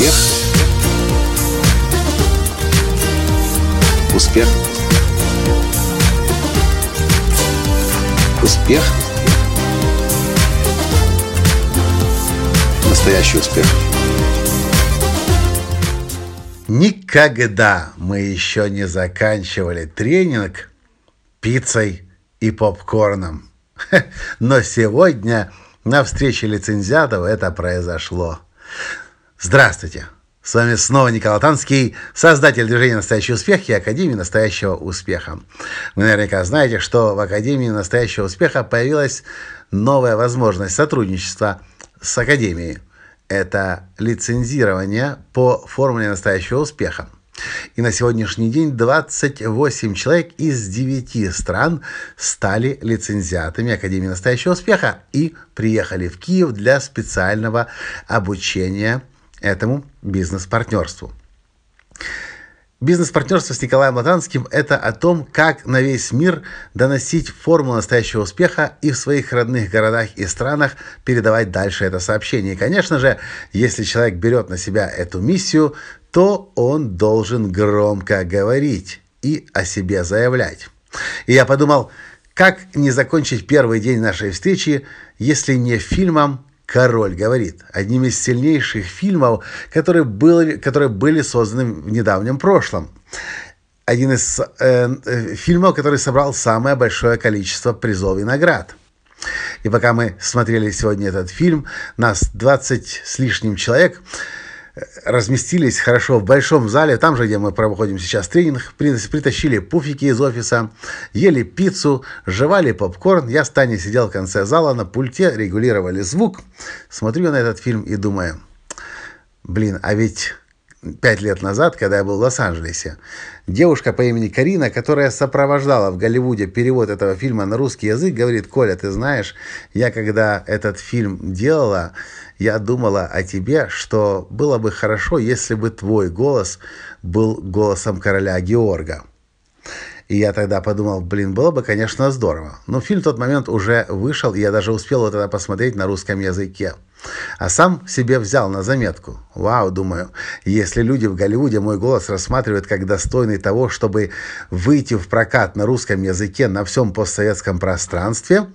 Успех. Успех. Успех. Настоящий успех. Никогда мы еще не заканчивали тренинг пиццей и попкорном. Но сегодня на встрече лицензиатов это произошло. Здравствуйте! С вами снова Николай Танский, создатель движения «Настоящий успех» и Академии «Настоящего успеха». Вы наверняка знаете, что в Академии «Настоящего успеха» появилась новая возможность сотрудничества с Академией – это лицензирование по формуле настоящего успеха. И на сегодняшний день 28 человек из 9 стран стали лицензиатами Академии настоящего успеха и приехали в Киев для специального обучения этому бизнес-партнерству. Бизнес-партнерство с Николаем Латанским – это о том, как на весь мир доносить формулу настоящего успеха и в своих родных городах и странах передавать дальше это сообщение. И, конечно же, если человек берет на себя эту миссию, то он должен громко говорить и о себе заявлять. И я подумал, как не закончить первый день нашей встречи, если не фильмом «Король говорит», одним из сильнейших фильмов, которые были, которые были созданы в недавнем прошлом. Один из э, э, фильмов, который собрал самое большое количество призов и наград. И пока мы смотрели сегодня этот фильм, нас 20 с лишним человек – разместились хорошо в большом зале, там же, где мы проходим сейчас тренинг, притащили пуфики из офиса, ели пиццу, жевали попкорн. Я с Таней сидел в конце зала на пульте, регулировали звук. Смотрю на этот фильм и думаю, блин, а ведь пять лет назад, когда я был в Лос-Анджелесе, девушка по имени Карина, которая сопровождала в Голливуде перевод этого фильма на русский язык, говорит, Коля, ты знаешь, я когда этот фильм делала, я думала о тебе, что было бы хорошо, если бы твой голос был голосом короля Георга. И я тогда подумал, блин, было бы, конечно, здорово. Но фильм в тот момент уже вышел, и я даже успел вот это посмотреть на русском языке. А сам себе взял на заметку. Вау, думаю, если люди в Голливуде мой голос рассматривают как достойный того, чтобы выйти в прокат на русском языке на всем постсоветском пространстве,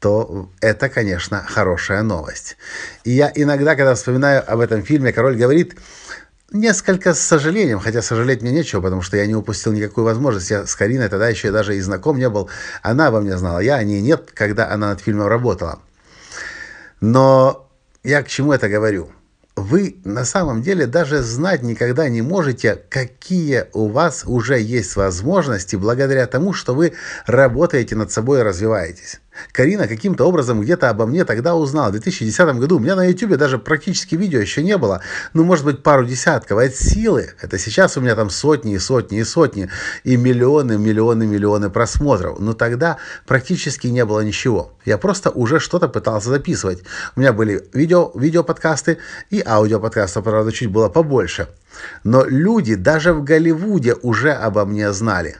то это, конечно, хорошая новость. И я иногда, когда вспоминаю об этом фильме, король говорит, Несколько с сожалением, хотя сожалеть мне нечего, потому что я не упустил никакую возможность. Я с Кариной тогда еще даже и знаком не был. Она обо мне знала, я о ней нет, когда она над фильмом работала. Но я к чему это говорю? Вы на самом деле даже знать никогда не можете, какие у вас уже есть возможности благодаря тому, что вы работаете над собой и развиваетесь. Карина каким-то образом где-то обо мне тогда узнала. В 2010 году у меня на YouTube даже практически видео еще не было. Ну, может быть, пару десятков. А это силы. Это сейчас у меня там сотни и сотни и сотни. И миллионы, миллионы, миллионы просмотров. Но тогда практически не было ничего. Я просто уже что-то пытался записывать. У меня были видео, видеоподкасты и аудиоподкасты, правда, чуть было побольше. Но люди даже в Голливуде уже обо мне знали.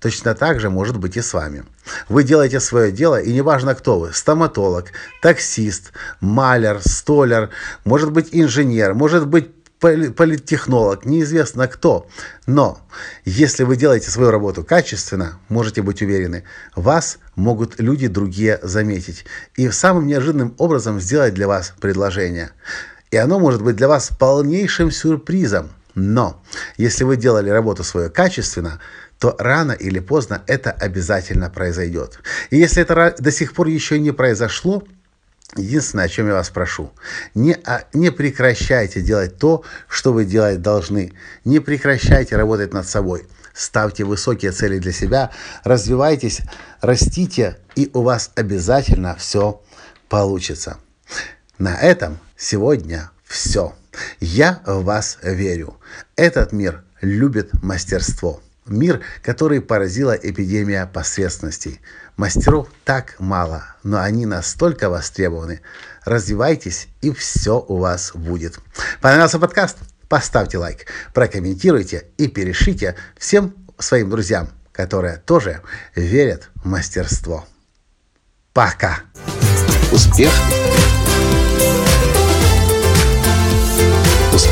Точно так же может быть и с вами. Вы делаете свое дело, и неважно кто вы, стоматолог, таксист, маляр, столяр, может быть инженер, может быть политтехнолог, неизвестно кто. Но если вы делаете свою работу качественно, можете быть уверены, вас могут люди другие заметить и самым неожиданным образом сделать для вас предложение. И оно может быть для вас полнейшим сюрпризом. Но если вы делали работу свою качественно, то рано или поздно это обязательно произойдет. И если это до сих пор еще не произошло, Единственное, о чем я вас прошу, не, а, не прекращайте делать то, что вы делать должны. Не прекращайте работать над собой. Ставьте высокие цели для себя, развивайтесь, растите, и у вас обязательно все получится. На этом сегодня все. Я в вас верю. Этот мир любит мастерство. Мир, который поразила эпидемия посредственностей. Мастеров так мало, но они настолько востребованы. Развивайтесь, и все у вас будет. Понравился подкаст? Поставьте лайк, прокомментируйте и перешите всем своим друзьям, которые тоже верят в мастерство. Пока! Успех!